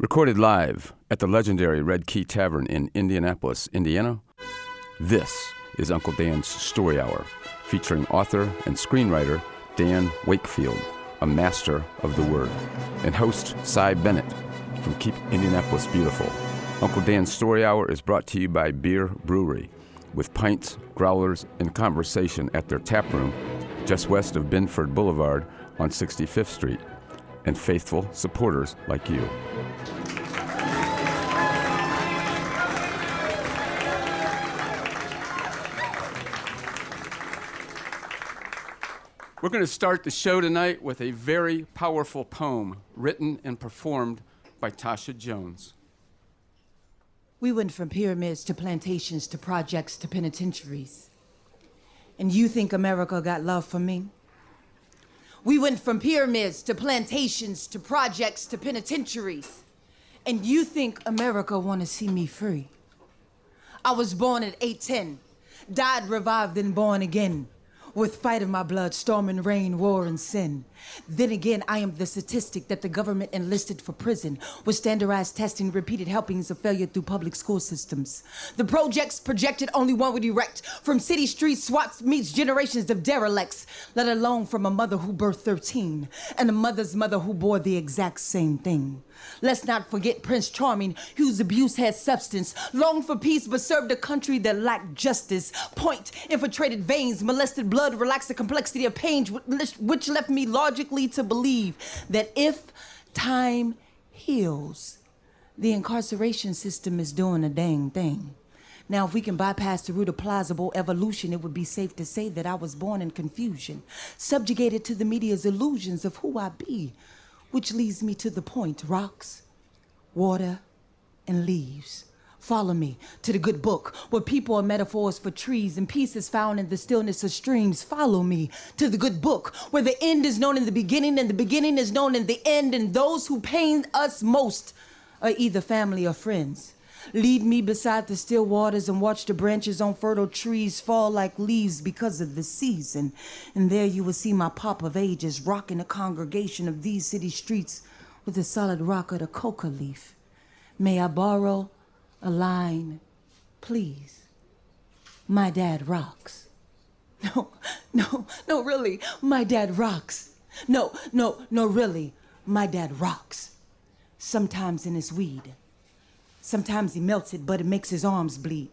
Recorded live at the legendary Red Key Tavern in Indianapolis, Indiana, this is Uncle Dan's Story Hour, featuring author and screenwriter Dan Wakefield, a master of the word, and host Cy Bennett from Keep Indianapolis Beautiful. Uncle Dan's Story Hour is brought to you by Bier Brewery, with pints, growlers, and conversation at their tap room just west of Binford Boulevard on 65th Street, and faithful supporters like you. We're going to start the show tonight with a very powerful poem written and performed by Tasha Jones. We went from pyramids to plantations to projects to penitentiaries. And you think America got love for me? We went from pyramids to plantations to projects to penitentiaries. And you think America want to see me free? I was born at 810, died revived and born again with fight in my blood, storm and rain, war and sin. Then again, I am the statistic that the government enlisted for prison, with standardized testing, repeated helpings of failure through public school systems. The projects projected only one would erect from city streets, SWAT meets generations of derelicts, let alone from a mother who birthed 13 and a mother's mother who bore the exact same thing. Let's not forget Prince Charming, whose abuse had substance, longed for peace but served a country that lacked justice. Point, infiltrated veins, molested blood, relaxed the complexity of pain, which left me logically to believe that if time heals, the incarceration system is doing a dang thing. Now, if we can bypass the root of plausible evolution, it would be safe to say that I was born in confusion, subjugated to the media's illusions of who I be which leads me to the point rocks, water, and leaves. Follow me to the good book where people are metaphors for trees and peace is found in the stillness of streams. Follow me to the good book where the end is known in the beginning and the beginning is known in the end, and those who pain us most are either family or friends. Lead me beside the still waters and watch the branches on fertile trees fall like leaves because of the season. And there you will see my pop of ages rocking a congregation of these city streets with the solid rock of the coca leaf. May I borrow a line, please? My dad rocks. No, no, no, really. My dad rocks. No, no, no, really. My dad rocks. Sometimes in his weed Sometimes he melts it, but it makes his arms bleed.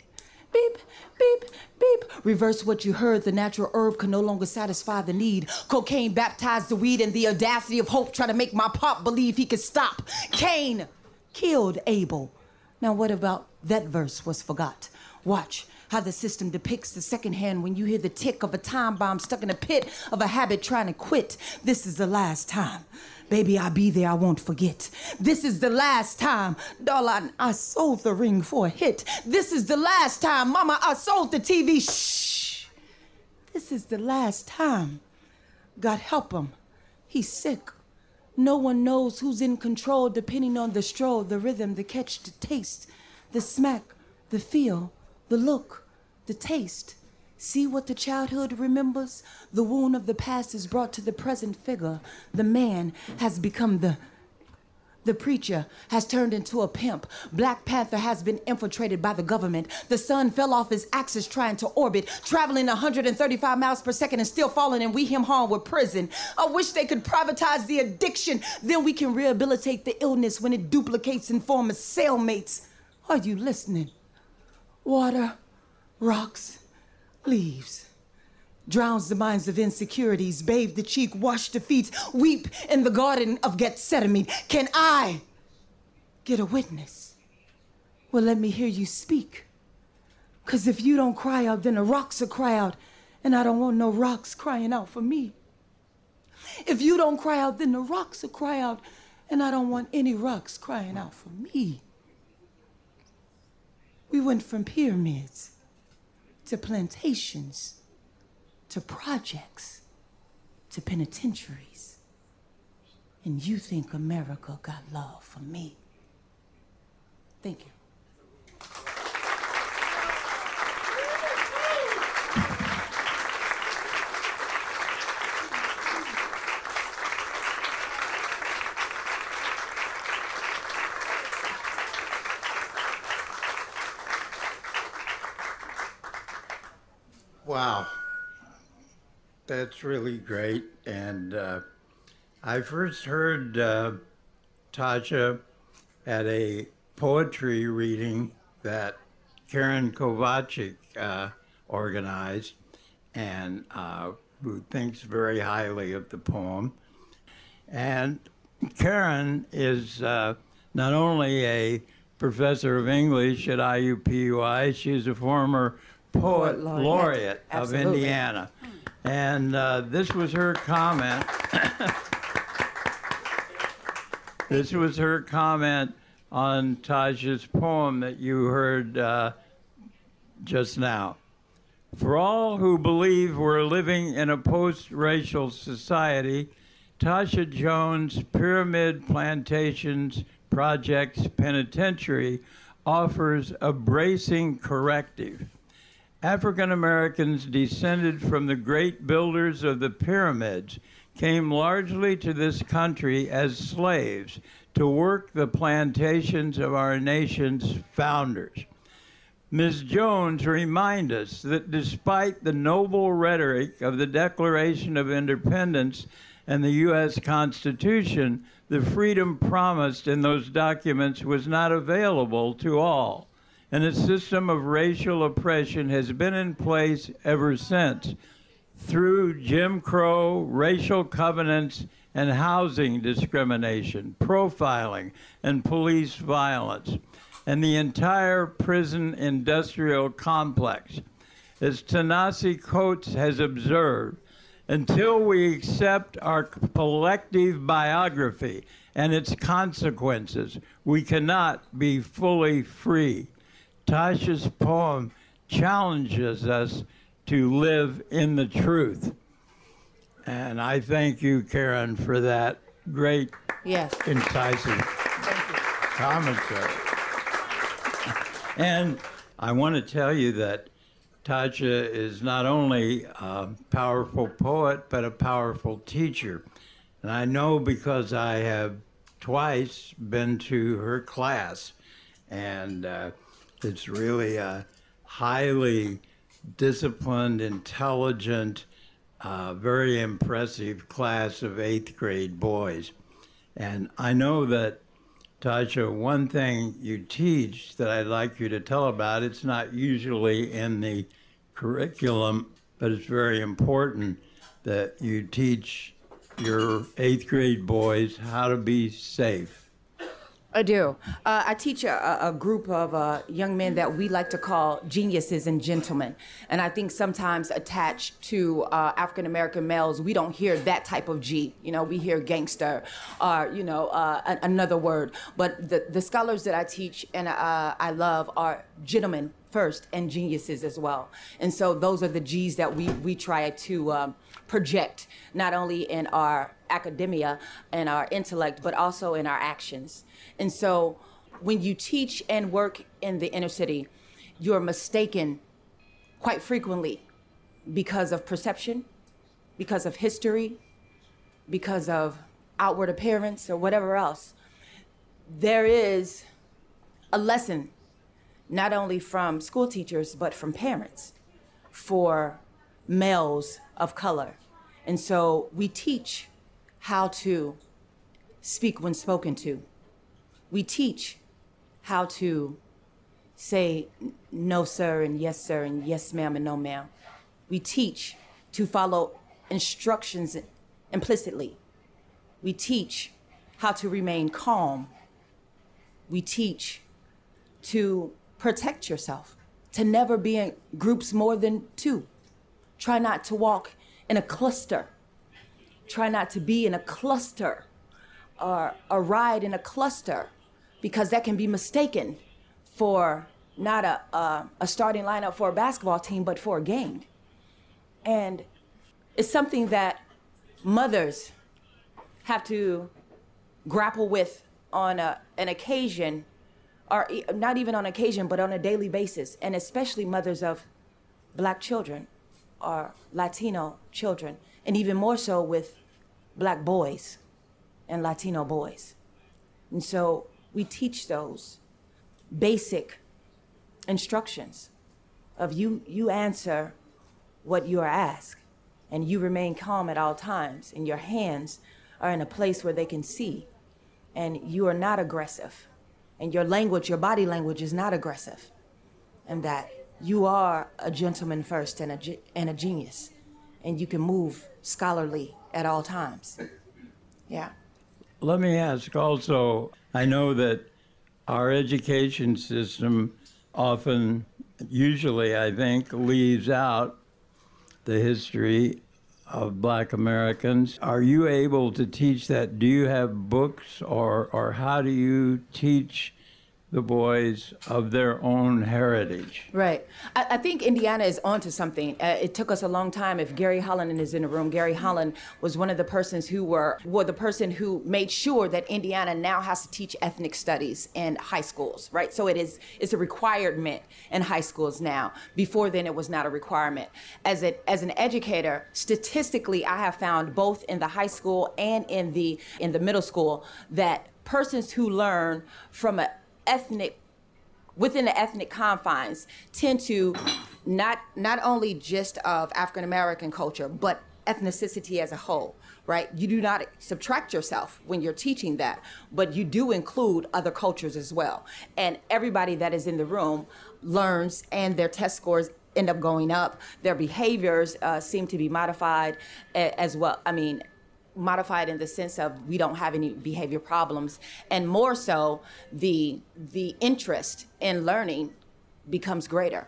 Beep, beep, beep. Reverse what you heard. The natural herb can no longer satisfy the need. Cocaine baptized the weed, and the audacity of hope try to make my pop believe he could stop. Cain killed Abel. Now, what about that verse was forgot? Watch how the system depicts the second hand when you hear the tick of a time bomb stuck in a pit of a habit trying to quit. This is the last time. Baby, I'll be there, I won't forget. This is the last time, darling, I sold the ring for a hit. This is the last time, mama, I sold the TV. Shh. This is the last time. God help him. He's sick. No one knows who's in control depending on the stroll, the rhythm, the catch, the taste, the smack, the feel, the look, the taste. See what the childhood remembers? The wound of the past is brought to the present figure. The man has become the the preacher has turned into a pimp. Black Panther has been infiltrated by the government. The sun fell off his axis trying to orbit, traveling 135 miles per second and still falling, and we him harm with prison. I wish they could privatize the addiction. Then we can rehabilitate the illness when it duplicates and forms cellmates. Are you listening? Water, rocks, leaves. Drowns the minds of insecurities, bathe the cheek, wash the feet, weep in the garden of Gethsemane. Can I get a witness? Well, let me hear you speak. Because if you don't cry out, then the rocks will cry out, and I don't want no rocks crying out for me. If you don't cry out, then the rocks will cry out, and I don't want any rocks crying out for me. We went from pyramids to plantations, to projects, to penitentiaries. And you think America got love for me. Thank you. That's really great. And uh, I first heard uh, Tasha at a poetry reading that Karen Kovacik uh, organized and uh, who thinks very highly of the poem. And Karen is uh, not only a professor of English at IUPUI, she's a former poet laureate, laureate of Indiana. And uh, this was her comment. this was her comment on Tasha's poem that you heard uh, just now. For all who believe we're living in a post racial society, Tasha Jones' Pyramid Plantations Projects Penitentiary offers a bracing corrective. African Americans descended from the great builders of the pyramids came largely to this country as slaves to work the plantations of our nation's founders. Ms. Jones reminds us that despite the noble rhetoric of the Declaration of Independence and the U.S. Constitution, the freedom promised in those documents was not available to all and a system of racial oppression has been in place ever since through Jim Crow, racial covenants, and housing discrimination, profiling, and police violence, and the entire prison industrial complex. As Ta-Nehisi Coates has observed, until we accept our collective biography and its consequences, we cannot be fully free. Tasha's poem challenges us to live in the truth. And I thank you, Karen, for that great, yes. incisive commentary. And I want to tell you that Tasha is not only a powerful poet, but a powerful teacher. And I know because I have twice been to her class. And uh, it's really a highly disciplined, intelligent, uh, very impressive class of eighth grade boys. And I know that, Tasha, one thing you teach that I'd like you to tell about, it's not usually in the curriculum, but it's very important that you teach your eighth grade boys how to be safe. I do. Uh, I teach a, a group of uh, young men that we like to call geniuses and gentlemen. And I think sometimes attached to uh, African American males, we don't hear that type of G. You know, we hear gangster or, you know, uh, another word. But the, the scholars that I teach and uh, I love are gentlemen first and geniuses as well. And so those are the G's that we, we try to um, project, not only in our academia and our intellect, but also in our actions. And so when you teach and work in the inner city, you're mistaken quite frequently because of perception, because of history, because of outward appearance, or whatever else. There is a lesson, not only from school teachers, but from parents for males of color. And so we teach how to speak when spoken to we teach how to say no, sir, and yes, sir, and yes, ma'am, and no, ma'am. We teach to follow instructions implicitly. We teach how to remain calm. We teach to protect yourself, to never be in groups more than two. Try not to walk in a cluster. Try not to be in a cluster or ride in a cluster because that can be mistaken for not a, a, a starting lineup for a basketball team, but for a gang. And it's something that mothers have to grapple with on a, an occasion, or not even on occasion, but on a daily basis, and especially mothers of black children or Latino children, and even more so with black boys and Latino boys. And so we teach those basic instructions of you you answer what you are asked, and you remain calm at all times, and your hands are in a place where they can see, and you are not aggressive, and your language, your body language is not aggressive, and that you are a gentleman first and a, and a genius, and you can move scholarly at all times. Yeah. Let me ask also I know that our education system often, usually, I think, leaves out the history of black Americans. Are you able to teach that? Do you have books or, or how do you teach the boys of their own heritage. Right. I, I think Indiana is onto something. Uh, it took us a long time. If Gary Holland is in the room, Gary Holland was one of the persons who were, were the person who made sure that Indiana now has to teach ethnic studies in high schools, right? So it is it's a requirement in high schools now. Before then, it was not a requirement. As a, as an educator, statistically, I have found both in the high school and in the in the middle school that persons who learn from a ethnic within the ethnic confines tend to not not only just of African American culture, but ethnicity as a whole, right? You do not subtract yourself when you're teaching that, but you do include other cultures as well. And everybody that is in the room learns, and their test scores end up going up. Their behaviors uh, seem to be modified as well. I mean, modified in the sense of we don't have any behavior problems and more so the the interest in learning becomes greater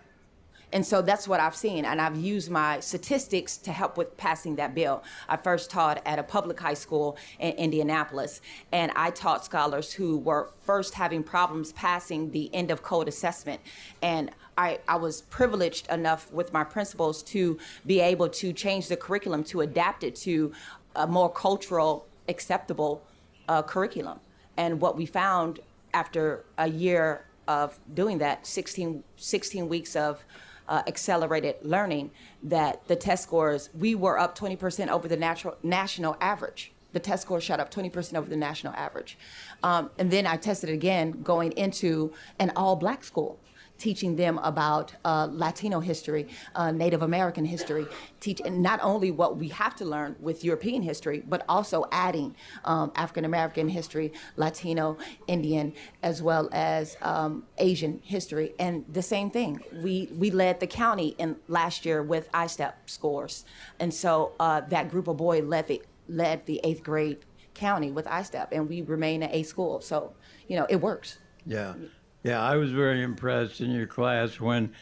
and so that's what I've seen. And I've used my statistics to help with passing that bill. I first taught at a public high school in Indianapolis, and I taught scholars who were first having problems passing the end of course assessment. And I, I was privileged enough with my principals to be able to change the curriculum to adapt it to a more cultural acceptable uh, curriculum. And what we found after a year of doing that, 16, 16 weeks of uh, accelerated learning, that the test scores, we were up 20% over the natural, national average. The test scores shot up 20% over the national average. Um, and then I tested again going into an all black school teaching them about uh, Latino history, uh, Native American history, teach not only what we have to learn with European history, but also adding um, African American history, Latino, Indian, as well as um, Asian history. And the same thing, we, we led the county in last year with ISTEP scores. And so uh, that group of boys led the, led the eighth grade county with ISTEP, and we remain an A school. So, you know, it works. Yeah. Yeah, I was very impressed in your class when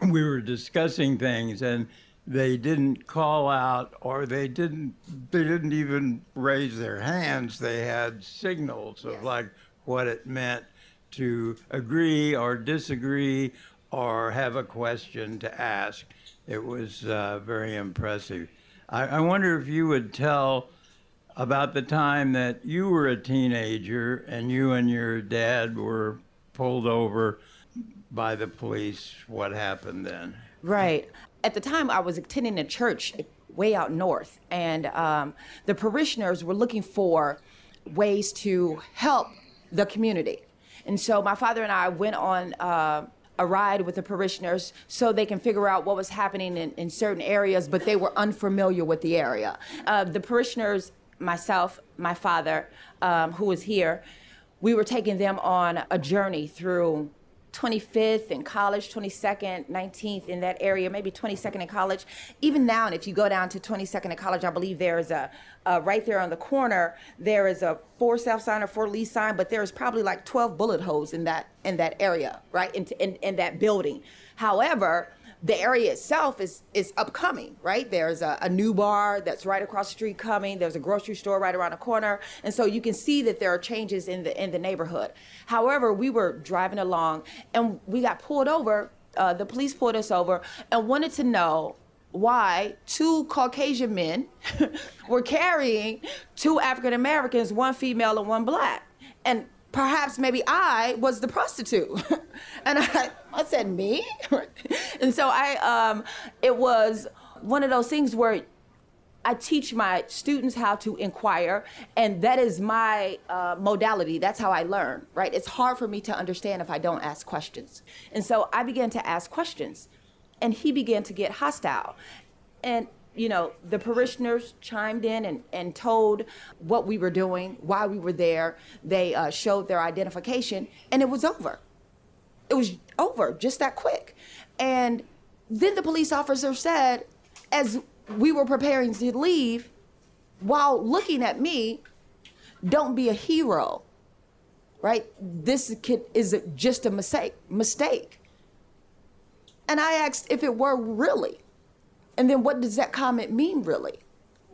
we were discussing things and they didn't call out or they didn't they didn't even raise their hands. They had signals of like what it meant to agree or disagree or have a question to ask. It was uh, very impressive. I, I wonder if you would tell about the time that you were a teenager and you and your dad were pulled over by the police. What happened then? Right. At the time, I was attending a church way out north, and um, the parishioners were looking for ways to help the community. And so my father and I went on uh, a ride with the parishioners so they can figure out what was happening in, in certain areas, but they were unfamiliar with the area. Uh, the parishioners, myself, my father, um, who was here, we were taking them on a journey through 25th in college, 22nd, 19th in that area, maybe 22nd in college. Even now, and if you go down to 22nd in college, I believe there is a, uh, right there on the corner, there is a for sale sign or for lease sign, but there's probably like 12 bullet holes in that in that area, right, in, in, in that building. However, the area itself is is upcoming, right? There's a, a, new bar that's right across the street coming. There's a grocery store right around the corner, and so you can see that there are changes in the in the neighborhood. However, we were driving along and we got pulled over. Uh, the police pulled us over and wanted to know why two Caucasian men were carrying two African Americans, one female and one black, and perhaps maybe I was the prostitute. and I, I said, me? and so I, um, it was one of those things where I teach my students how to inquire, and that is my uh, modality. That's how I learn, right? It's hard for me to understand if I don't ask questions. And so I began to ask questions, and he began to get hostile. And you know, the parishioners chimed in and, and told what we were doing, why we were there. They uh, showed their identification, and it was over. It was over just that quick. And then the police officer said, as we were preparing to leave, while looking at me, don't be a hero, right? This kid is just a mistake. Mistake. And I asked if it were really. And then what does that comment mean, really?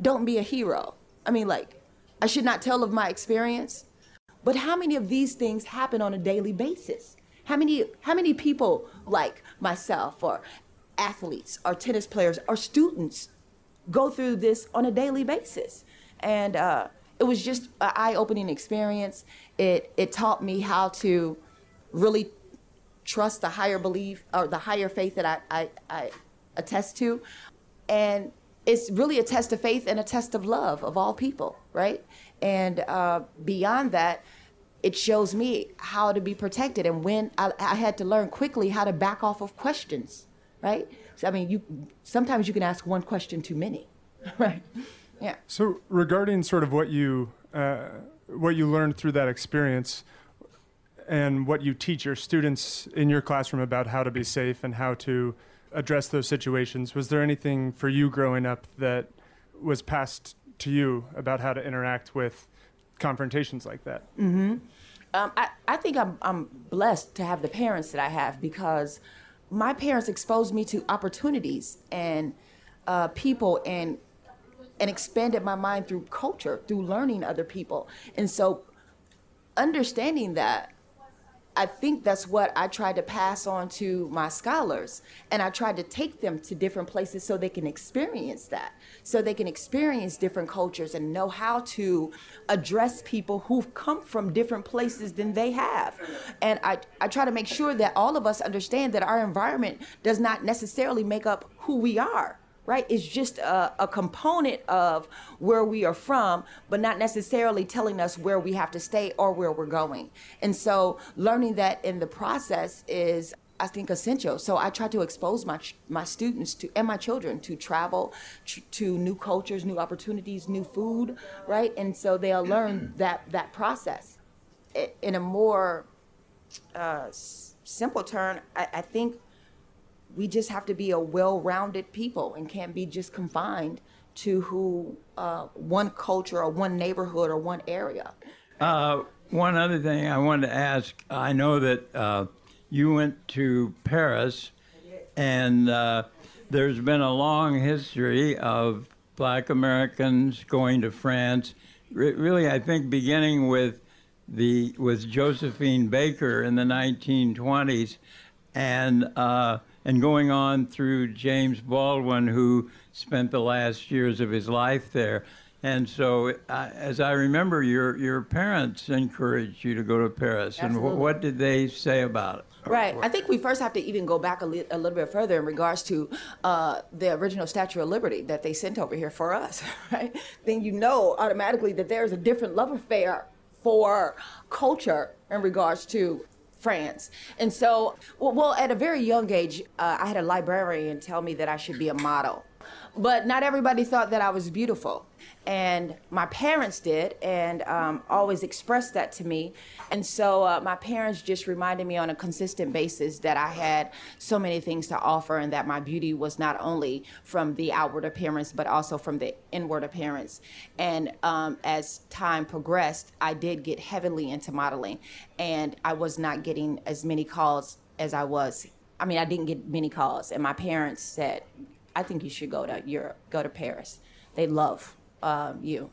Don't be a hero. I mean, like, I should not tell of my experience. But how many of these things happen on a daily basis? How many, how many people like myself or athletes or tennis players or students go through this on a daily basis? And uh, it was just an eye-opening experience. It, it taught me how to really trust the higher belief or the higher faith that I, I, I attest to. And it's really a test of faith and a test of love of all people, right? And uh, beyond that, it shows me how to be protected and when I, I, had to learn quickly how to back off of questions, right? So, I mean, you sometimes you can ask one question too many, right? Yeah. So regarding sort of what you uh, what you learned through that experience and what you teach your students in your classroom about how to be safe and how to address those situations, was there anything for you growing up that was passed to you about how to interact with confrontations like that? Mm-hmm. Um, I, I think I'm, I'm blessed to have the parents that I have because my parents exposed me to opportunities and uh, people and and expanded my mind through culture, through learning other people. And so understanding that I think that's what I tried to pass on to my scholars. And I tried to take them to different places so they can experience that, so they can experience different cultures and know how to address people who've come from different places than they have. And I, I try to make sure that all of us understand that our environment does not necessarily make up who we are right? It's just a, a, component of where we are from, but not necessarily telling us where we have to stay or where we're going. And so learning that in the process is I think essential. So I try to expose my my students to and my children to travel, to, to new cultures, new opportunities, new food, right? And so they'll learn that that process in a more uh, simple term. I, I think we just have to be a well-rounded people and can't be just confined to who uh, one culture or one neighborhood or one area. Uh, one other thing I wanted to ask: I know that uh, you went to Paris, and uh, there's been a long history of Black Americans going to France. really, I think beginning with the with Josephine Baker in the 1920s, and uh, and going on through James Baldwin, who spent the last years of his life there. And so, as I remember, your your parents encouraged you to go to Paris, Absolutely. and wh- what did they say about it? Right. I think we first have to even go back a, li- a little bit further in regards to uh, the original Statue of Liberty that they sent over here for us, right? Then you know automatically that there's a different love affair for culture in regards to France. And so, well, well at a very young age, uh, I had a librarian tell me that I should be a model. But not everybody thought that I was beautiful and my parents did and um, always expressed that to me. And so uh, my parents just reminded me on a consistent basis that i had so many things to offer and that my beauty was not only from the outward appearance but also from the inward appearance. And um, as time progressed i did get heavily into modeling and i was not getting as many calls as i was i mean i didn't get many calls and my parents said i think you should go to europe go to paris. They love um, you.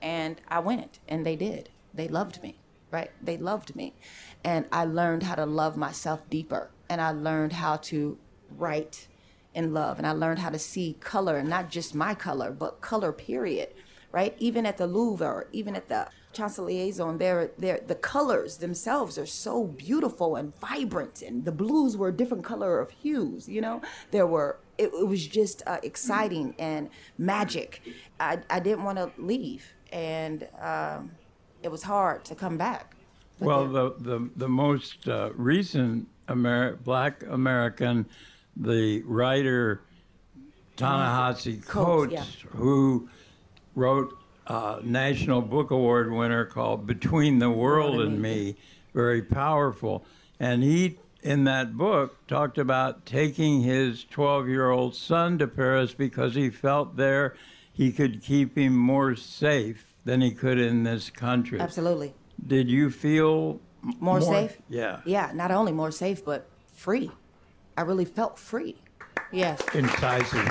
And I went, and they did. They loved me, right? They loved me. And I learned how to love myself deeper. And I learned how to write in love. And I learned how to see color, not just my color, but color, period, right? Even at the Louvre or even at the Champs-Élysées, there, there, the colors themselves are so beautiful and vibrant. And the blues were a different color of hues, you know? There were it, it was just uh, exciting and magic. I, I didn't want to leave, and um, it was hard to come back. But well, the, the, the most uh, recent Amer- black American, the writer Ta-Nehisi Coates, yeah. who wrote a National Book Award winner called Between the World and Me, very powerful. And he, in that book, talked about taking his 12 year old son to Paris because he felt there he could keep him more safe than he could in this country. Absolutely. Did you feel m- More safe? Yeah. Yeah, not only more safe, but free. I really felt free. Yes. incisive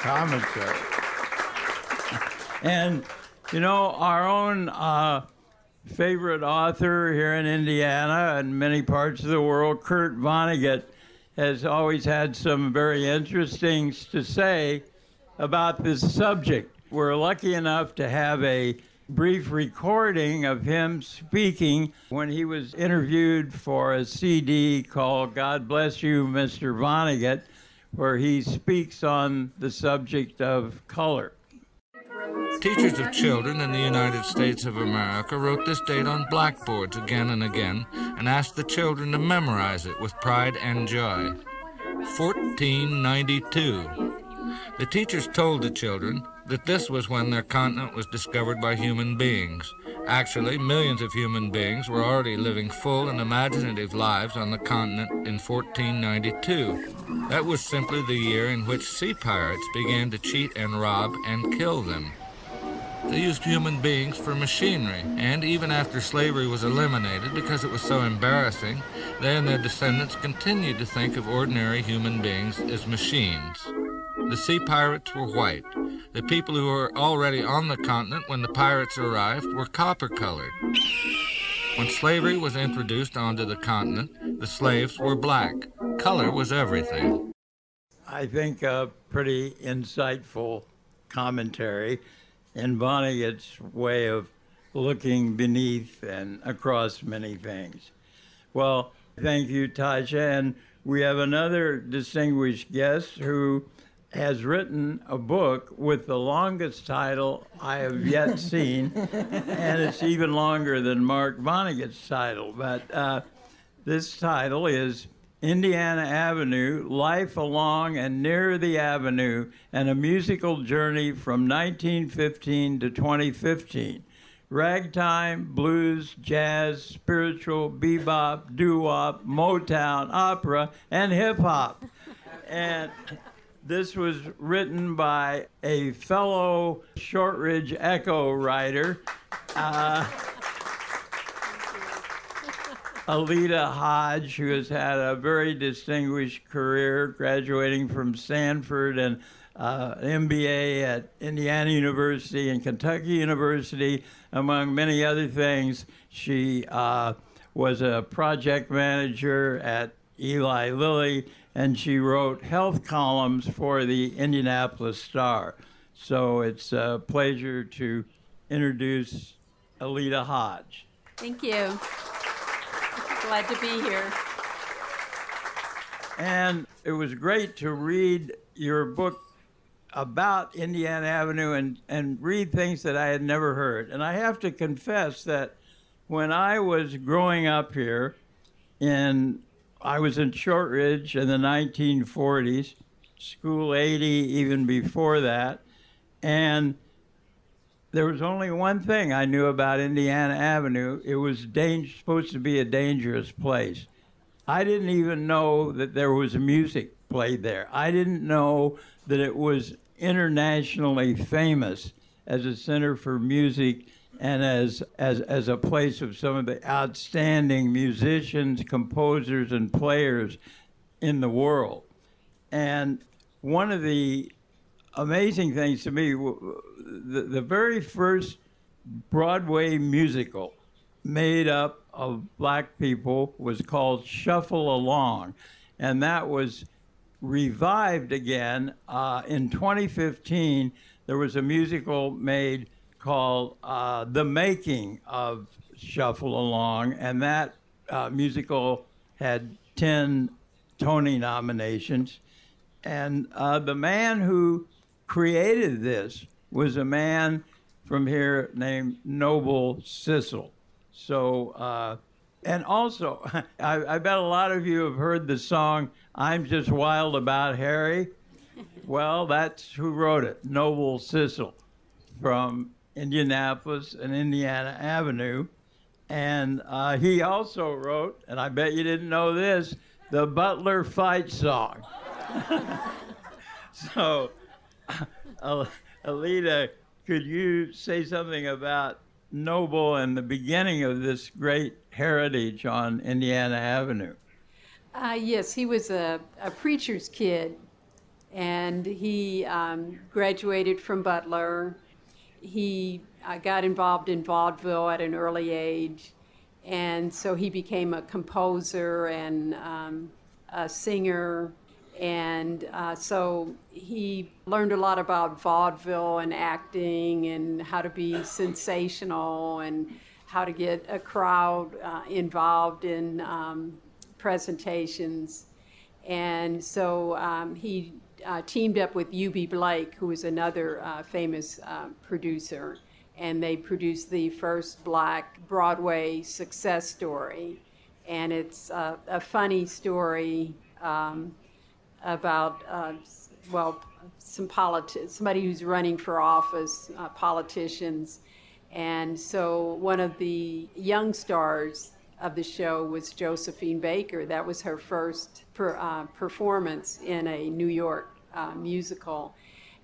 commentary. And, you know, our own uh, favorite author here in Indiana and many parts of the world, Kurt Vonnegut, has always had some very interesting to say about this subject. We're lucky enough to have a brief recording of him speaking when he was interviewed for a CD called God Bless You, Mr. Vonnegut, where he speaks on the subject of color. Teachers of children in the United States of America wrote this date on blackboards again and again and asked the children to memorize it with pride and joy. 1492. The teachers told the children that this was when their continent was discovered by human beings. Actually, millions of human beings were already living full and imaginative lives on the continent in 1492. That was simply the year in which sea pirates began to cheat and rob and kill them. They used human beings for machinery, and even after slavery was eliminated because it was so embarrassing, they and their descendants continued to think of ordinary human beings as machines. The sea pirates were white. The people who were already on the continent when the pirates arrived were copper colored. When slavery was introduced onto the continent, the slaves were black. Color was everything. I think a pretty insightful commentary in Vonnegut's way of looking beneath and across many things. Well, thank you, Tasha. And we have another distinguished guest who has written a book with the longest title I have yet seen, and it's even longer than Mark Vonnegut's title. But uh, this title is Indiana Avenue Life Along and Near the Avenue and a Musical Journey from 1915 to 2015. Ragtime, blues, jazz, spiritual, bebop, doo wop, Motown, opera, and hip hop. And this was written by a fellow Shortridge Echo writer. Uh, Aleta Hodge, who has had a very distinguished career, graduating from Stanford and uh, MBA at Indiana University and Kentucky University, among many other things. She uh, was a project manager at Eli Lilly, and she wrote health columns for the Indianapolis Star. So it's a pleasure to introduce Aleta Hodge. Thank you. Glad to be here. And it was great to read your book about Indiana Avenue and, and read things that I had never heard. And I have to confess that when I was growing up here, in I was in Shortridge in the 1940s, school 80 even before that, and there was only one thing I knew about Indiana Avenue. It was dang- supposed to be a dangerous place. I didn't even know that there was music played there. I didn't know that it was internationally famous as a center for music and as, as, as a place of some of the outstanding musicians, composers, and players in the world. And one of the amazing things to me, the, the very first Broadway musical made up of black people was called Shuffle Along. And that was revived again uh, in 2015. There was a musical made called uh, The Making of Shuffle Along, and that uh, musical had 10 Tony nominations. And uh, the man who created this was a man from here named Noble Sissle. So, uh, and also, I, I bet a lot of you have heard the song "I'm Just Wild About Harry," Well, that's who wrote it, Noble Sissle from Indianapolis and Indiana Avenue. And uh, he also wrote, and I bet you didn't know this, the Butler Fight Song. so, uh, Aleta, could you say something about Noble and the beginning of this great heritage on Indiana Avenue? Uh, yes, he was a, a preacher's kid, and he um, graduated from Butler. He uh, got involved in vaudeville at an early age, and so he became a composer and um, a singer. And uh, so he learned a lot about vaudeville and acting and how to be sensational and how to get a crowd uh, involved in um, presentations. And so um, he uh, teamed up with Eubie Blake, who was another uh, famous uh, producer, and they produced the first black Broadway success story. And it's a funny story um, about, uh, well, some politi- somebody who's running for office, uh, politicians. And so one of the young stars of the show was Josephine Baker. That was her first per, uh, performance in a New York uh, musical.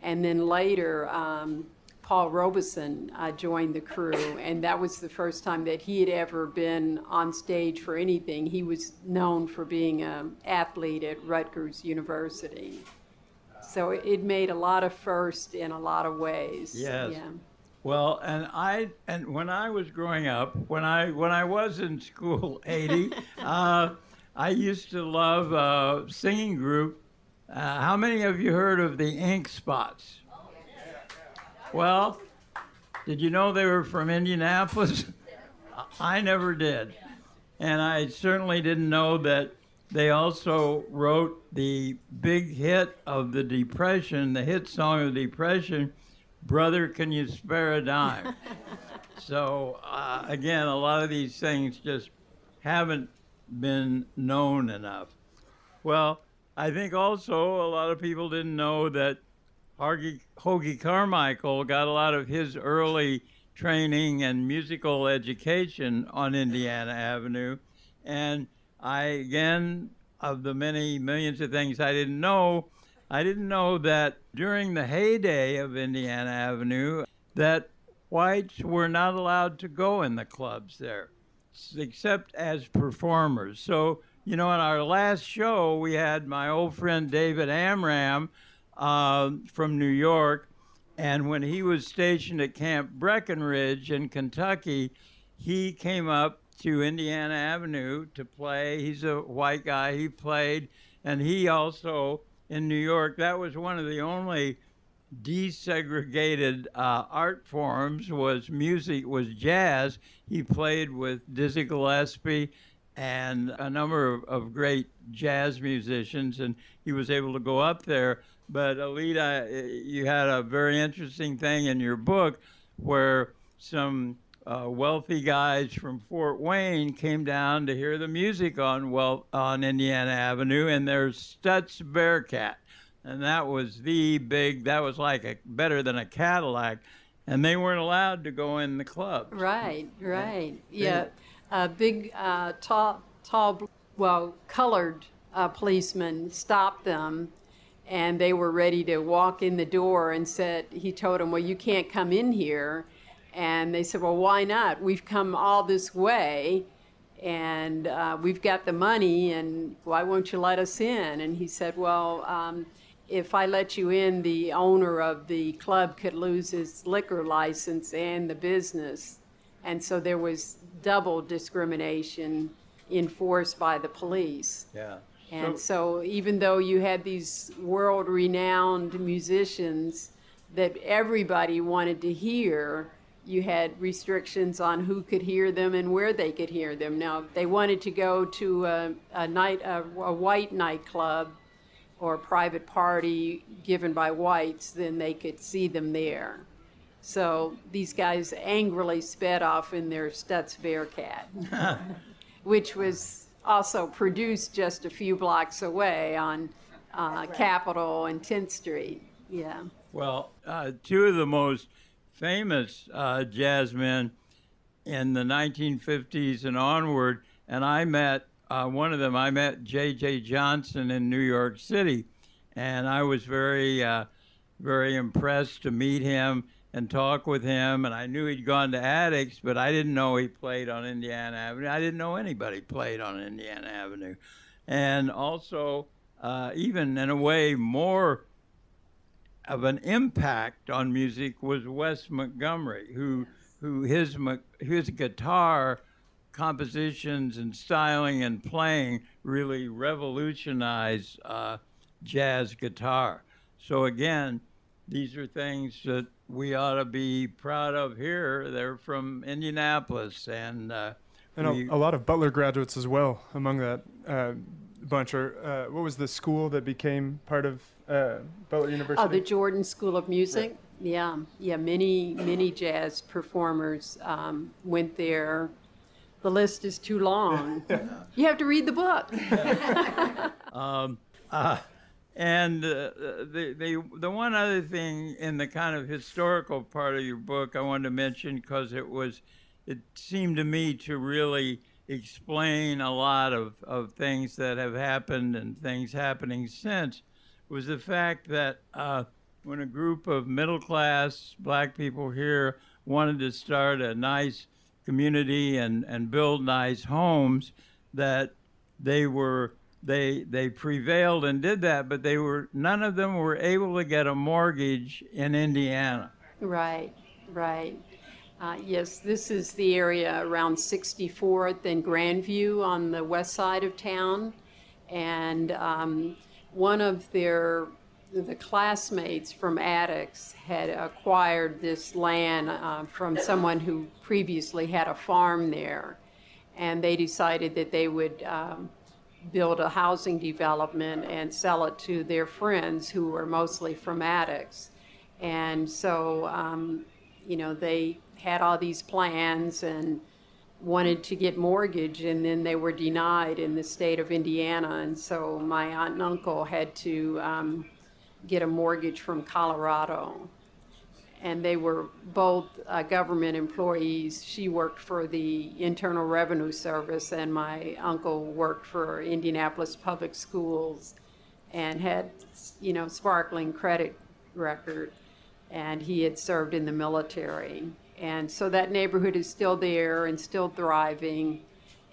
And then later, um, Paul Robeson uh, joined the crew, and that was the first time that he had ever been on stage for anything. He was known for being an athlete at Rutgers University. So it made a lot of firsts in a lot of ways. Yes. Yeah. Well, and I and when I was growing up, when I when I was in school, eighty, uh, I used to love a singing group. Uh, how many of you heard of the Ink Spots? Well, did you know they were from Indianapolis? I never did, and I certainly didn't know that they also wrote the big hit of the Depression, the hit song of the Depression brother, can you spare a dime? so, uh, again, a lot of these things just haven't been known enough. Well, I think also a lot of people didn't know that Hoagy, Hoagy Carmichael got a lot of his early training and musical education on Indiana Avenue. And I, again, of the many millions of things I didn't know, I didn't know that during the heyday of Indiana Avenue that whites were not allowed to go in the clubs there except as performers. So, you know, in our last show, we had my old friend David Amram uh, from New York. And when he was stationed at Camp Breckinridge in Kentucky, he came up to Indiana Avenue to play. He's a white guy. He played, and he also in New York, that was one of the only desegregated uh, art forms was music was jazz he played with dizzy gillespie and a number of, of great jazz musicians and he was able to go up there but aleta you had a very interesting thing in your book where some uh, wealthy guys from Fort Wayne came down to hear the music on well on Indiana Avenue, and there's Stutz Bearcat, and that was the big. That was like a better than a Cadillac, and they weren't allowed to go in the clubs. Right, right, yeah. A big, uh, tall, tall, well, colored uh, policeman stopped them, and they were ready to walk in the door, and said he told them, "Well, you can't come in here." And they said, Well, why not? We've come all this way and uh, we've got the money, and why won't you let us in? And he said, Well, um, if I let you in, the owner of the club could lose his liquor license and the business. And so there was double discrimination enforced by the police. Yeah. And so, even though you had these world renowned musicians that everybody wanted to hear, you had restrictions on who could hear them and where they could hear them. Now, if they wanted to go to a, a night, a, a white nightclub or a private party given by whites, then they could see them there. So these guys angrily sped off in their Stutz Bearcat, which was also produced just a few blocks away on uh, Capitol and 10th Street. Yeah. Well, uh, two of the most famous uh, jazz men in the 1950s and onward, and I met uh, one of them. I met J.J. Johnson in New York City, and I was very, uh, very impressed to meet him and talk with him. And I knew he'd gone to Attucks, but I didn't know he played on Indiana Avenue. I didn't know anybody played on Indiana Avenue, and also uh, even in a way more of an impact on music was Wes Montgomery, who who his his guitar compositions and styling and playing really revolutionized uh, jazz guitar. So again, these are things that we ought to be proud of here. They're from Indianapolis and. Uh, and we, a, a, lot of Butler graduates as well among that uh, bunch. Or uh, what was the school that became part of uh, Butler University? Oh, the Jordan School of Music. Right. Yeah, yeah. Many, many jazz performers um, went there. The list is too long. you have to read the book. um, uh, and uh, the, the, the one other thing in the kind of historical part of your book I wanted to mention because it was, it seemed to me to really explain a lot of, of things that have happened and things happening since was the fact that uh, when a group of middle class black people here wanted to start a nice community and, and build nice homes, that they were they they prevailed and did that, but they were none of them were able to get a mortgage in Indiana. Right, right. Uh, yes, this is the area around 64th and Grandview on the west side of town, and um, one of their the classmates from Attucks had acquired this land uh, from someone who previously had a farm there, and they decided that they would um, build a housing development and sell it to their friends who were mostly from Attucks. And so, um, you know, they had all these plans and wanted to get mortgage and then they were denied in the state of Indiana. And so my aunt and uncle had to um, get a mortgage from Colorado. And they were both uh, government employees. She worked for the Internal Revenue Service, and my uncle worked for Indianapolis Public Schools and had, you know, sparkling credit record. And he had served in the military. And so that neighborhood is still there and still thriving.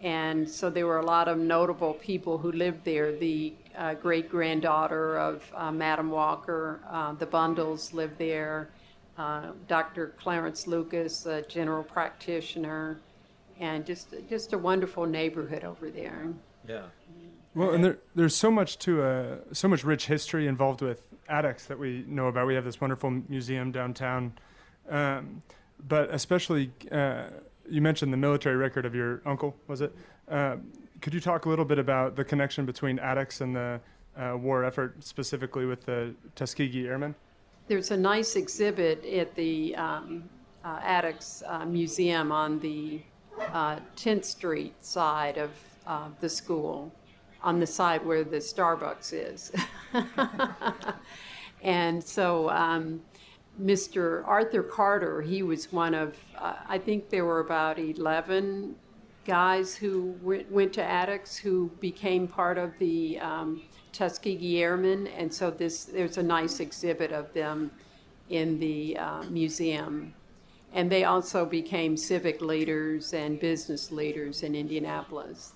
And so there were a lot of notable people who lived there. The uh, great granddaughter of uh, Madam Walker, uh, the Bundles lived there. Uh, Dr. Clarence Lucas, a general practitioner, and just just a wonderful neighborhood over there. Yeah. Well, and there, there's so much to uh, so much rich history involved with Attucks that we know about. We have this wonderful museum downtown. Um, but especially uh, you mentioned the military record of your uncle, was it? Uh, could you talk a little bit about the connection between Attucks and the uh, war effort, specifically with the Tuskegee Airmen? There's a nice exhibit at the um, uh, Attucks uh, Museum on the 10th uh, Street side of the school, on the side where the Starbucks is. and so um, Mr. Arthur Carter, he was one of, uh, I think there were about 11 guys who went, went to Attucks who became part of the um, Tuskegee Airmen. And so this, there's a nice exhibit of them in the uh, museum. And they also became civic leaders and business leaders in Indianapolis.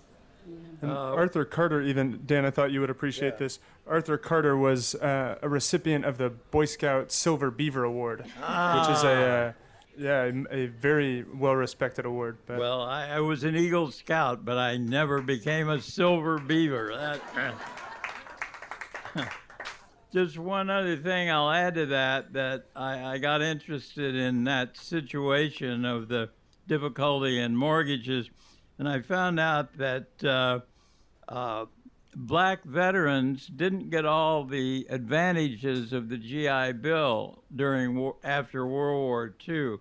And uh, Arthur Carter, even Dan, I thought you would appreciate yeah. this. Arthur Carter was uh, a recipient of the Boy Scout Silver Beaver Award, ah. which is a uh, yeah a very well respected award. But. Well, I, I, was an Eagle Scout, but I never became a Silver Beaver. That, just one other thing I'll add to that that I, I got interested in that situation of the difficulty in mortgages and I found out that uh, uh, black veterans didn't get all the advantages of the GI Bill during after World War II.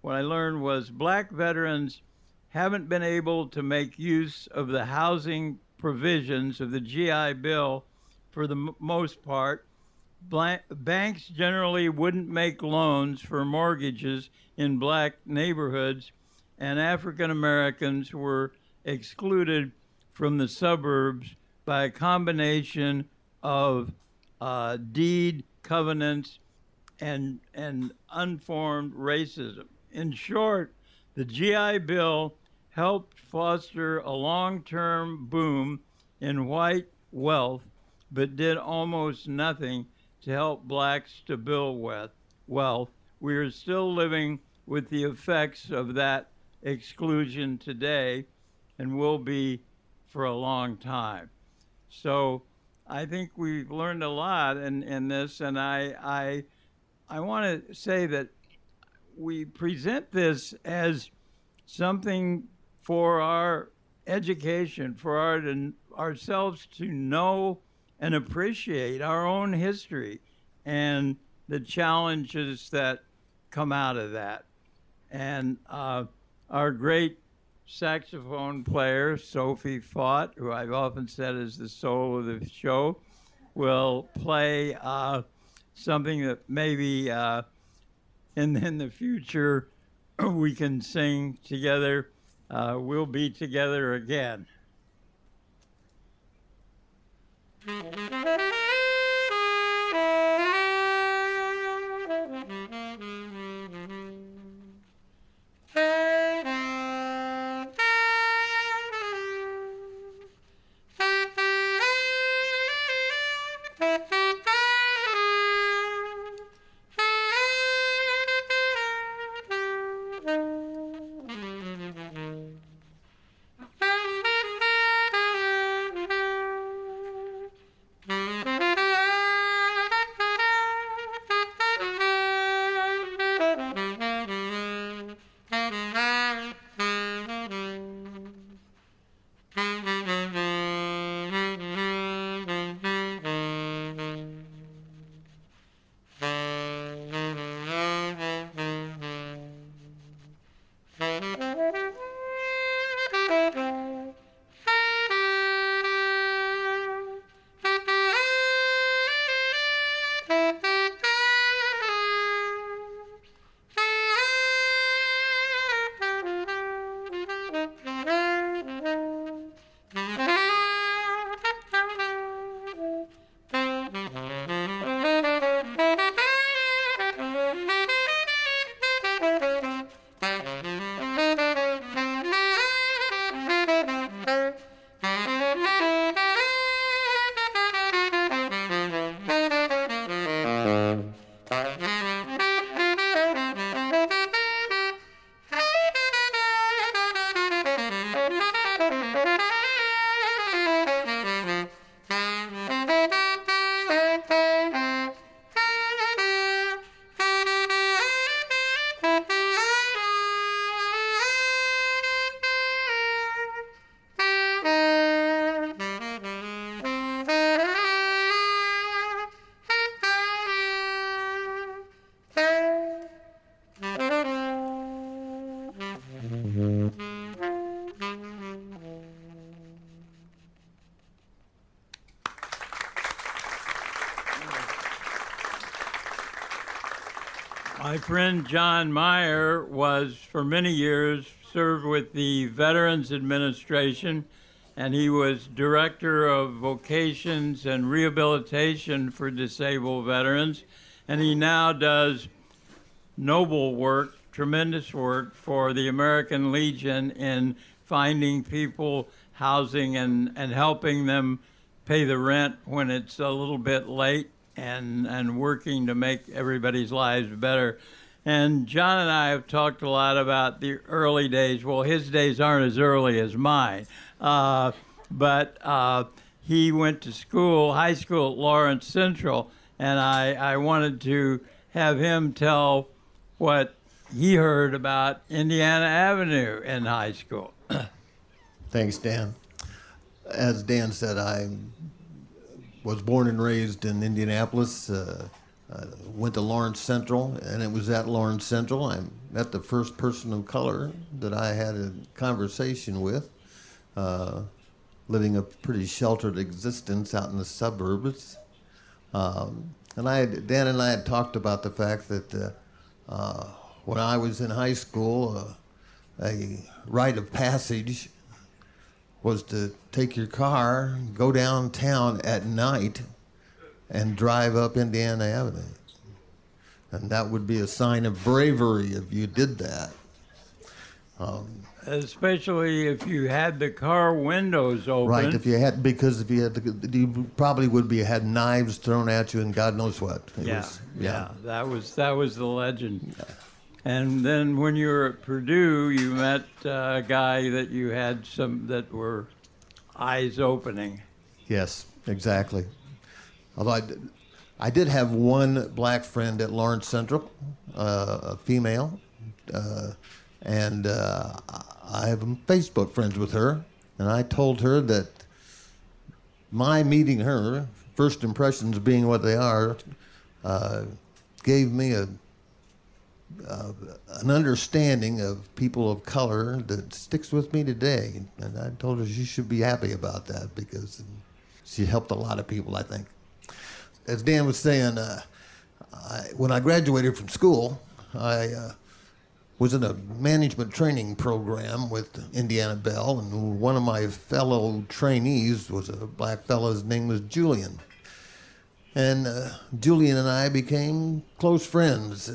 What I learned was black veterans haven't been able to make use of the housing provisions of the GI Bill for the m- most part. Banks generally wouldn't make loans for mortgages in black neighborhoods, and African Americans were excluded from the suburbs by a combination of uh, deed covenants and and unformed racism. In short, the GI Bill helped foster a long-term boom in white wealth, but did almost nothing to help blacks to build wealth. We are still living with the effects of that exclusion today and will be for a long time. So I think we've learned a lot in, in this, and I, I, I want to say that we present this as something for our education, for our, ourselves to know and appreciate our own history and the challenges that come out of that. And uh, our great saxophone player, Sophie Faught, who I've often said is the soul of the show, will play uh, something that maybe uh, in, in the future we can sing together. Uh, we'll be together again. Mm-hmm. My friend John Meyer was, for many years, served with the Veterans Administration, and he was director of vocations and rehabilitation for disabled veterans. And he now does noble work, tremendous work for the American Legion in finding people housing and, and helping them pay the rent when it's a little bit late and and working to make everybody's lives better. And John and I have talked a lot about the early days. Well, his days aren't as early as mine, uh, but uh, he went to school, high school at Lawrence Central, and I, I wanted to have him tell what he heard about Indiana Avenue in high school. Thanks, Dan. As Dan said, I was born and raised in Indianapolis. Uh, uh, went to Lawrence Central, and it was at Lawrence Central I met the first person of color that I had a conversation with. Uh, living a pretty sheltered existence out in the suburbs. Um, and I, Dan and I had talked about the fact that uh, uh, when I was in high school, uh, a rite of passage was to take your car, go downtown at night, and drive up Indiana Avenue. And that would be a sign of bravery if you did that. Um, Especially if you had the car windows open. Right, if you had, because if you had, the, you probably would be had knives thrown at you and God knows what. Yeah, was, yeah, yeah, that was that was the legend. Yeah. And then when you were at Purdue, you met a guy that you had some that were eyes opening. Yes, exactly. Although I did, I did have one black friend at Lawrence Central, uh, a female, uh, and uh, I have Facebook friends with her, and I told her that my meeting her, first impressions being what they are, uh, gave me a uh, an understanding of people of color that sticks with me today. And I told her she should be happy about that because she helped a lot of people, I think. As Dan was saying, uh, I, when I graduated from school, I uh, was in a management training program with Indiana Bell, and one of my fellow trainees was a black fellow. His name was Julian. And uh, Julian and I became close friends.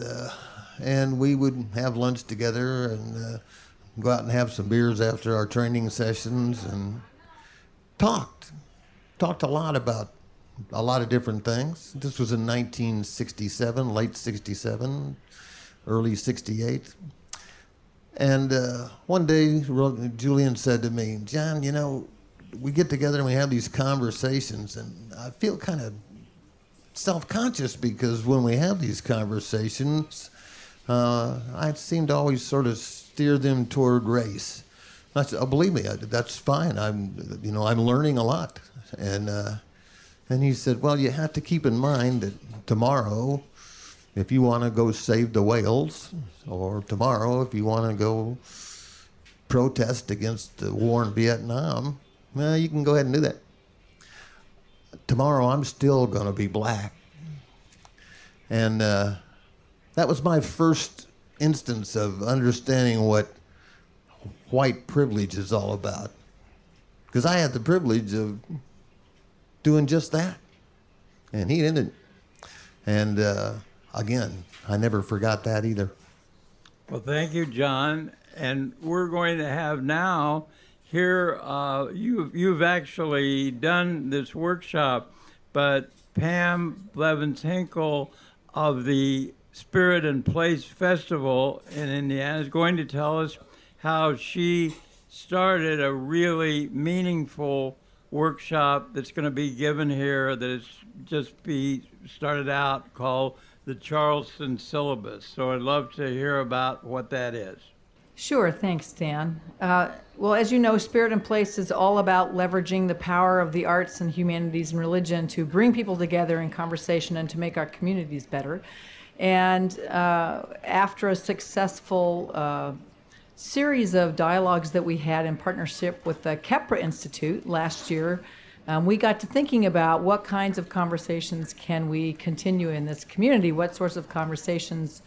And we would have lunch together and uh, go out and have some beers after our training sessions and talked. Talked a lot about a lot of different things. This was in 1967, late 67, early 68. And uh, one day, Julian said to me, John, you know, we get together and we have these conversations, and I feel kind of self conscious because when we have these conversations, uh, I seem to always sort of steer them toward race. I said, oh, believe me, that's fine. I'm, you know, I'm learning a lot. And, uh, and he said, well, you have to keep in mind that tomorrow, if you want to go save the whales, or tomorrow, if you want to go protest against the war in Vietnam, well, you can go ahead and do that. Tomorrow, I'm still going to be black. And, uh, that was my first instance of understanding what white privilege is all about. Because I had the privilege of doing just that. And he didn't. And uh, again, I never forgot that either. Well, thank you, John. And we're going to have now here, uh, you, you've actually done this workshop, but Pam Blevins Hinkle of the Spirit and Place Festival in Indiana is going to tell us how she started a really meaningful workshop that's going to be given here that is just be started out called the Charleston Syllabus. So I'd love to hear about what that is. Sure, thanks, Dan. Uh, well, as you know, Spirit and Place is all about leveraging the power of the arts and humanities and religion to bring people together in conversation and to make our communities better. And uh, after a successful uh, series of dialogues that we had in partnership with the Kheprw Institute last year, um, we got to thinking about what kinds of conversations can we continue in this community, what sorts of conversations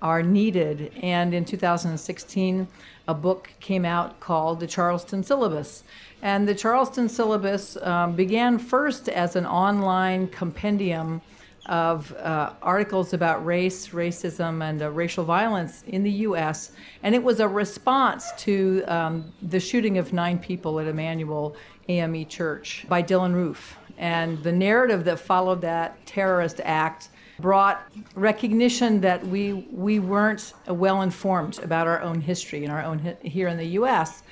are needed. And in 2016, a book came out called The Charleston Syllabus. And the Charleston Syllabus um, began first as an online compendium of uh, articles about race, racism, and uh, racial violence in the U.S., and it was a response to um, the shooting of nine people at Emanuel AME Church by Dylann Roof. And the narrative that followed that terrorist act brought recognition that we, we weren't well informed about our own history and our own hi- here in the U.S.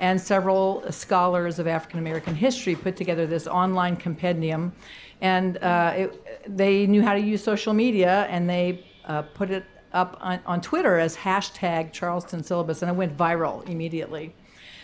And several scholars of African American history put together this online compendium and uh, it, they knew how to use social media, and they uh, put it up on, on Twitter as hashtag Charleston Syllabus, and it went viral immediately.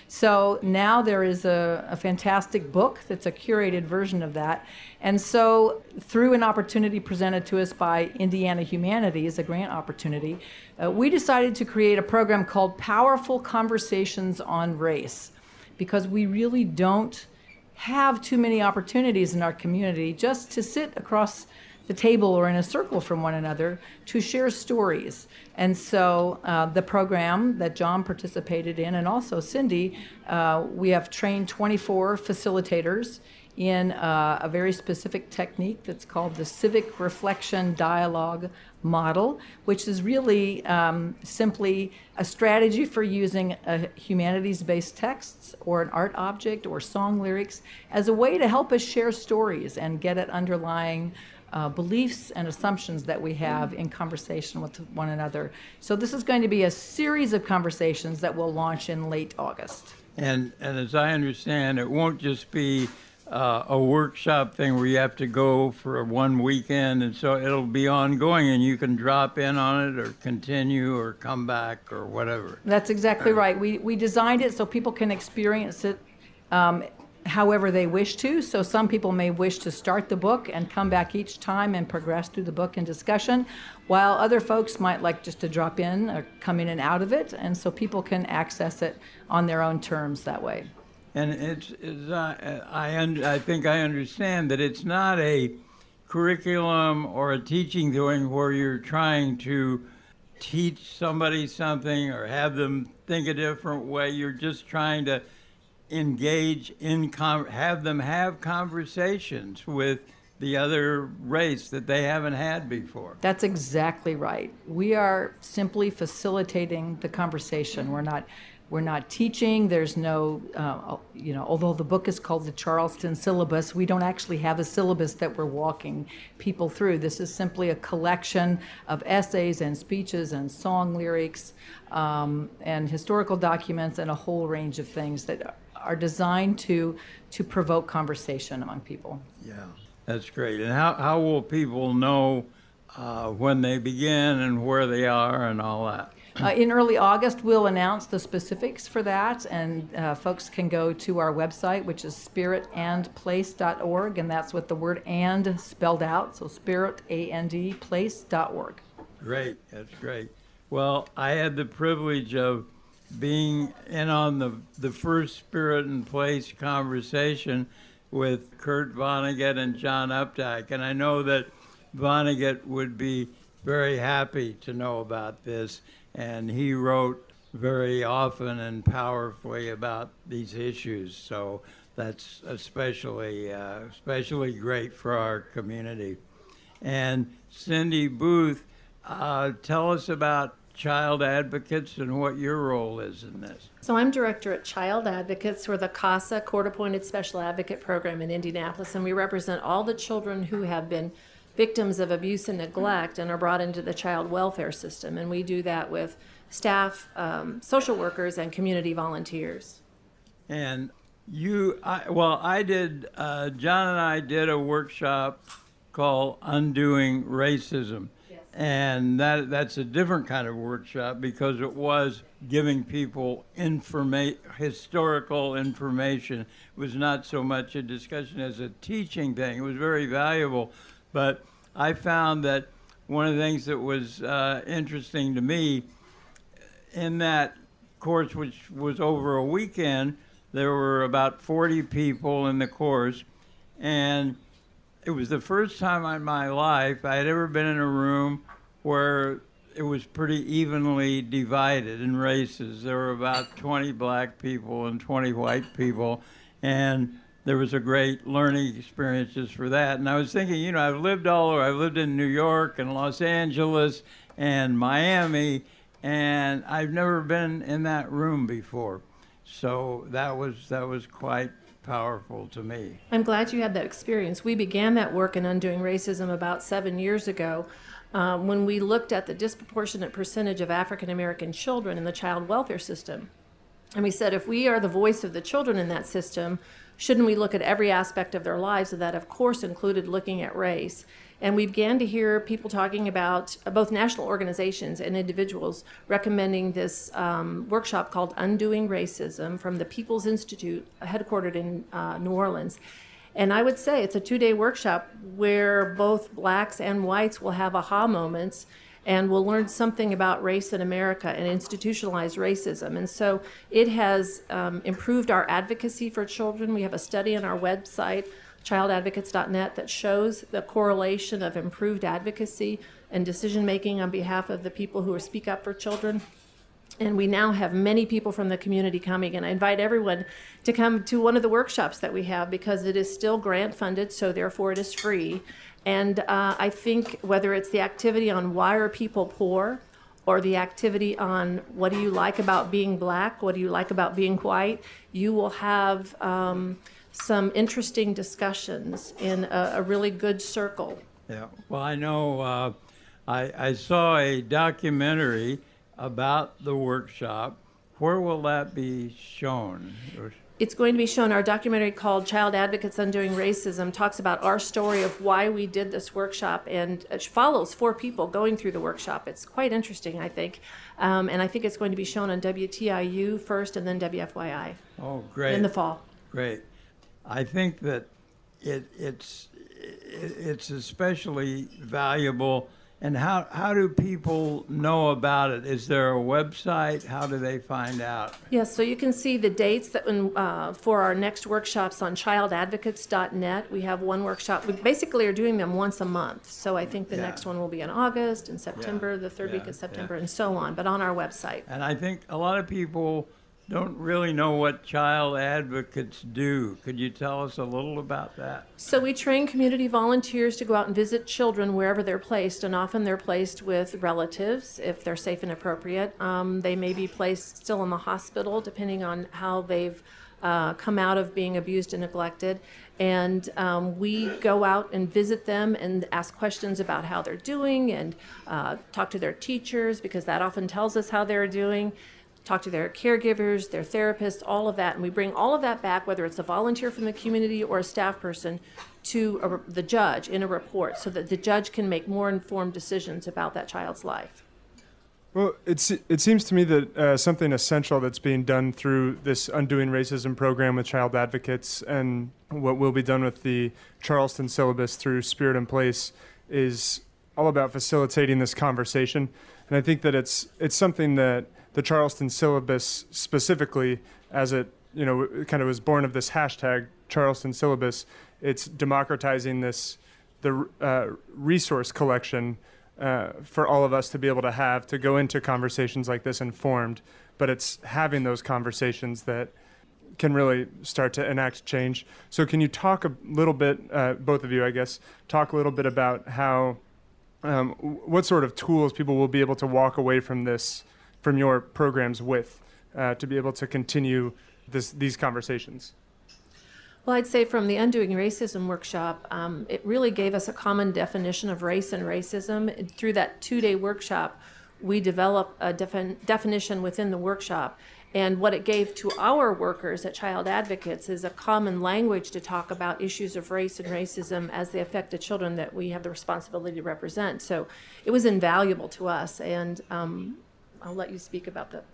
So now there is a, a, fantastic book that's a curated version of that. And so, through an opportunity presented to us by Indiana Humanities, a grant opportunity, uh, we decided to create a program called Powerful Conversations on Race because we really don't have too many opportunities in our community just to sit across the table or in a circle from one another to share stories. And so uh, the program that John participated in, and also Cindy, uh, we have trained 24 facilitators in uh, a very specific technique that's called the civic reflection dialogue model, which is really um, simply a strategy for using humanities based texts or an art object or song lyrics as a way to help us share stories and get at underlying uh, beliefs and assumptions that we have in conversation with one another. So, this is going to be a series of conversations that will launch in late August. And, and as I understand, it won't just be uh, a workshop thing where you have to go for one weekend, and so it'll be ongoing, and you can drop in on it or continue or come back or whatever. That's exactly right. We we designed it so people can experience it. Um, however they wish to. So some people may wish to start the book and come back each time and progress through the book in discussion, while other folks might like just to drop in or come in and out of it, and so people can access it on their own terms that way. And it's, it's uh, I, un- I think I understand that it's not a curriculum or a teaching doing where you're trying to teach somebody something or have them think a different way. You're just trying to engage in have them have conversations with the other race that they haven't had before. That's exactly right. We are simply facilitating the conversation. We're not we're not teaching. There's no, uh, you know, although the book is called the Charleston Syllabus, we don't actually have a syllabus that we're walking people through. This is simply a collection of essays and speeches and song lyrics um, and historical documents and a whole range of things that are designed to to provoke conversation among people. Yeah, that's great. And how, how will people know uh, when they begin and where they are and all that? Uh, in early August, we'll announce the specifics for that, and uh, folks can go to our website, which is spiritandplace.org, and that's with the word and spelled out, so spirit, A-N-D, place.org. Great, that's great. Well, I had the privilege of being in on the, the first Spirit and Place conversation with Kurt Vonnegut and John Updike, and I know that Vonnegut would be very happy to know about this and he wrote very often and powerfully about these issues. So that's especially uh, especially great for our community. And Cindy Booth, uh, tell us about Child Advocates and what your role is in this. So I'm director at Child Advocates. We're the CASA Court-Appointed Special Advocate Program in Indianapolis, and we represent all the children who have been victims of abuse and neglect and are brought into the child welfare system. And we do that with staff, um, social workers, and community volunteers. And you, I, well, I did, uh, John and I did a workshop called Undoing Racism. And that that's a different kind of workshop because it was giving people informa- historical information. It was not so much a discussion as a teaching thing. It was very valuable but I found that one of the things that was uh, interesting to me in that course, which was over a weekend, there were about 40 people in the course. And it was the first time in my life I had ever been in a room where it was pretty evenly divided in races. There were about 20 black people and 20 white people. And there was a great learning experiences for that. And I was thinking, you know, I've lived all over. I've lived in New York and Los Angeles and Miami, and I've never been in that room before. So that was that was quite powerful to me. I'm glad you had that experience. We began that work in undoing racism about seven years ago. Um, when we looked at the disproportionate percentage of African American children in the child welfare system. And we said if we are the voice of the children in that system, shouldn't we look at every aspect of their lives? And that, of course, included looking at race. And we began to hear people talking about uh, both national organizations and individuals recommending this um, workshop called Undoing Racism from the People's Institute, headquartered in uh, New Orleans. And I would say it's a two day workshop where both blacks and whites will have aha moments and will learn something about race in America and institutionalized racism. And so it has um, improved our advocacy for children. We have a study on our website, childadvocates.net, that shows the correlation of improved advocacy and decision making on behalf of the people who speak up for children. And we now have many people from the community coming, and I invite everyone to come to one of the workshops that we have because it is still grant funded, so therefore it is free. And uh, I think whether it's the activity on why are people poor, or the activity on what do you like about being black, what do you like about being white, you will have um, some interesting discussions in a, a, really good circle. Yeah, well, I know uh, I, I saw a documentary about the workshop. Where will that be shown? it's going to be shown. Our documentary called Child Advocates Undoing Racism talks about our story of why we did this workshop and it follows four people going through the workshop. It's quite interesting, I think. Um, and I think it's going to be shown on WTIU first and then WFYI. Oh, great. In the fall. Great. I think that it, it's, it, it's especially valuable and how, how do people know about it? Is there a website? How do they find out? Yes, so you can see the dates that uh, for our next workshops on childadvocates.net. We have one workshop. We basically are doing them once a month. So I think the yeah. next one will be in August and September, yeah. the third yeah. week of September, and so on, but on our website. And I think a lot of people don't really know what child advocates do. Could you tell us a little about that? So, we train community volunteers to go out and visit children wherever they're placed, and often they're placed with relatives if they're safe and appropriate. Um, they may be placed still in the hospital, depending on how they've uh, come out of being abused and neglected. And um, we go out and visit them and ask questions about how they're doing and uh, talk to their teachers because that often tells us how they're doing talk to their caregivers, their therapists, all of that, and we bring all of that back, whether it's a volunteer from the community or a staff person, to a, the judge in a report, so that the judge can make more informed decisions about that child's life. Well, it's, it seems to me that uh, something essential that's being done through this Undoing Racism program with child advocates and what will be done with the Charleston syllabus through Spirit and Place is all about facilitating this conversation. And I think that it's, it's something that the Charleston syllabus specifically, as it you know kind of was born of this hashtag Charleston syllabus. It's democratizing this the uh, resource collection uh, for all of us to be able to have to go into conversations like this informed. But it's having those conversations that can really start to enact change. So, can you talk a little bit, uh, both of you, I guess, talk a little bit about how, um, what sort of tools people will be able to walk away from this from your programs with uh, to be able to continue this, these conversations? Well, I'd say from the Undoing Racism workshop, um, it really gave us a common definition of race and racism. Through that two day workshop, we developed a defin- definition within the workshop. And what it gave to our workers at Child Advocates is a common language to talk about issues of race and racism as they affect the children that we have the responsibility to represent. So it was invaluable to us. And um, I'll let you speak about that.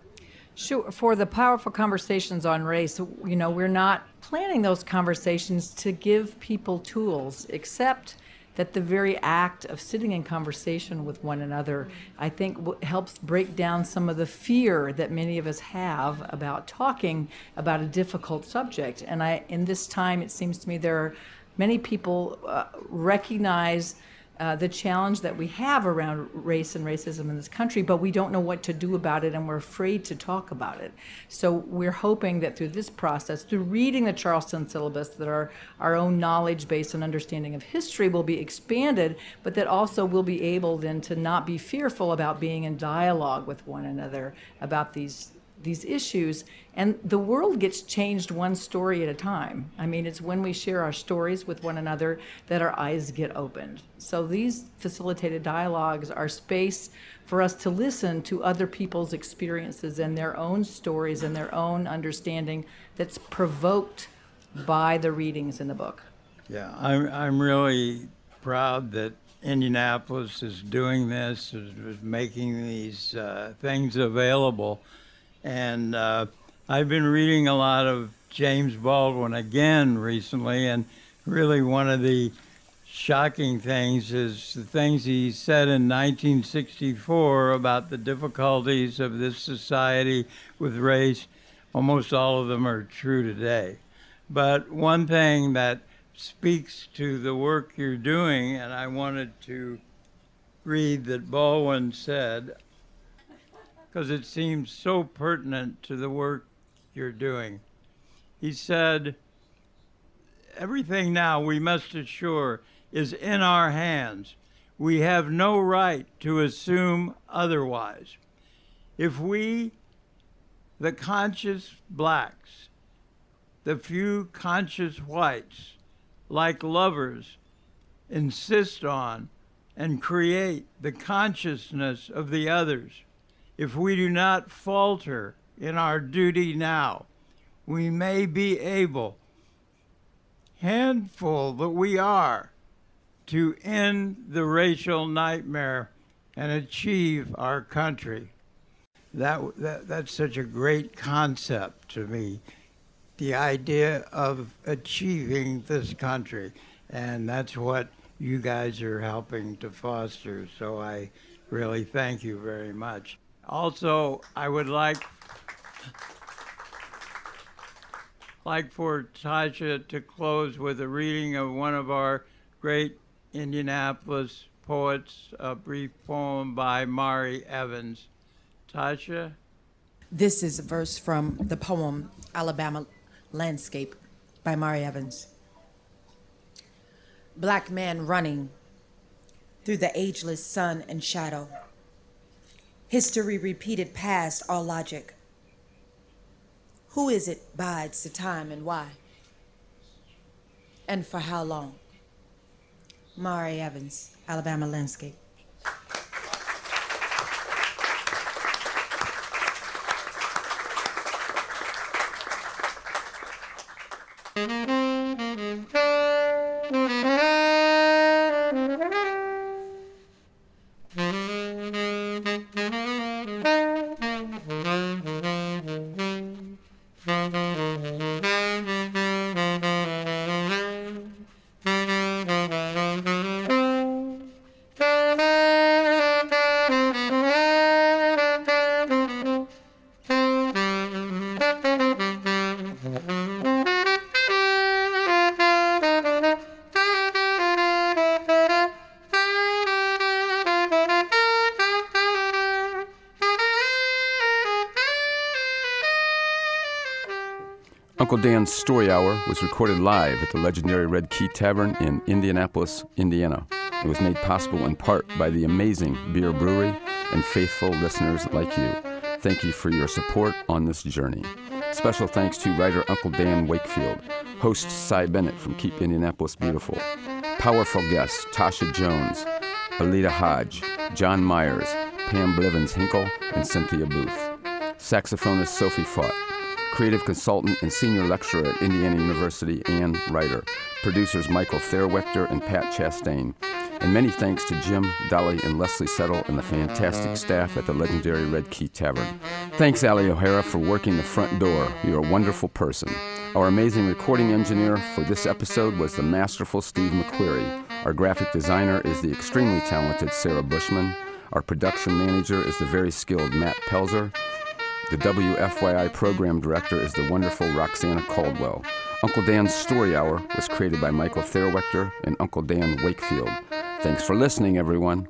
Sure. For the powerful conversations on race, you know, we're not planning those conversations to give people tools, except that the very act of sitting in conversation with one another, I think, w- helps break down some of the fear that many of us have about talking about a difficult subject. And I, in this time, it seems to me there are many people uh, recognize uh, the challenge that we have around race and racism in this country, but we don't know what to do about it and we're afraid to talk about it. So we're hoping that through this process, through reading the Charleston syllabus, that our, our own knowledge base and understanding of history will be expanded, but that also we'll be able then to not be fearful about being in dialogue with one another about these these issues and the world gets changed one story at a time. I mean it's when we share our stories with one another that our eyes get opened. So these facilitated dialogues are space for us to listen to other people's experiences and their own stories and their own understanding that's provoked by the readings in the book. Yeah i'm, I'm really proud that indianapolis is doing this is, making these uh, things available and uh, I've been reading a lot of James Baldwin again recently, and really one of the shocking things is the things he said in 1964 about the difficulties of this society with race. Almost all of them are true today. But one thing that speaks to the work you're doing, and I wanted to read that Baldwin said, because it seems so pertinent to the work you're doing. He said, Everything now we must assure is in our hands. We have no right to assume otherwise. If we, the conscious blacks, the few conscious whites, like lovers, insist on and create the consciousness of the others, if we do not falter in our duty now, we may be able, handful that we are, to end the racial nightmare and achieve our country. That, that, that's such a great concept to me, the idea of achieving this country. And that's what you guys are helping to foster. So I really thank you very much. Also, I would like like for Tasha to close with a reading of one of our great Indianapolis poets, a brief poem by Mari Evans. Tasha? This is a verse from the poem Alabama Landscape by Mari Evans. Black man running through the ageless sun and shadow. History repeated past all logic. Who is it bides the time and why? And for how long? Mari Evans, Alabama Landscape. Uncle Dan's Story Hour was recorded live at the legendary Red Key Tavern in Indianapolis, Indiana. It was made possible in part by the amazing Bier Brewery and faithful listeners like you. Thank you for your support on this journey. Special thanks to writer Uncle Dan Wakefield, host Cy Bennett from Keep Indianapolis Beautiful, powerful guests Tasha Jones, Aleta Hodge, John Myers, Pam Blivens Hinkle, and Cynthia Booth. Saxophonist Sophie Faught, creative consultant and senior lecturer at Indiana University, Ann writer. producers Michael Therwechter and Pat Chastain, and many thanks to Jim, Dolly, and Leslie Settle and the fantastic staff at the legendary Red Key Tavern. Thanks, Ali O'Hara, for working the front door. You're a wonderful person. Our amazing recording engineer for this episode was the masterful Steve McQuarrie. Our graphic designer is the extremely talented Sarah Bushman. Our production manager is the very skilled Matt Pelzer. The WFYI program director is the wonderful Roxana Caldwell. Uncle Dan's Story Hour was created by Michael Therwechter and Uncle Dan Wakefield. Thanks for listening, everyone.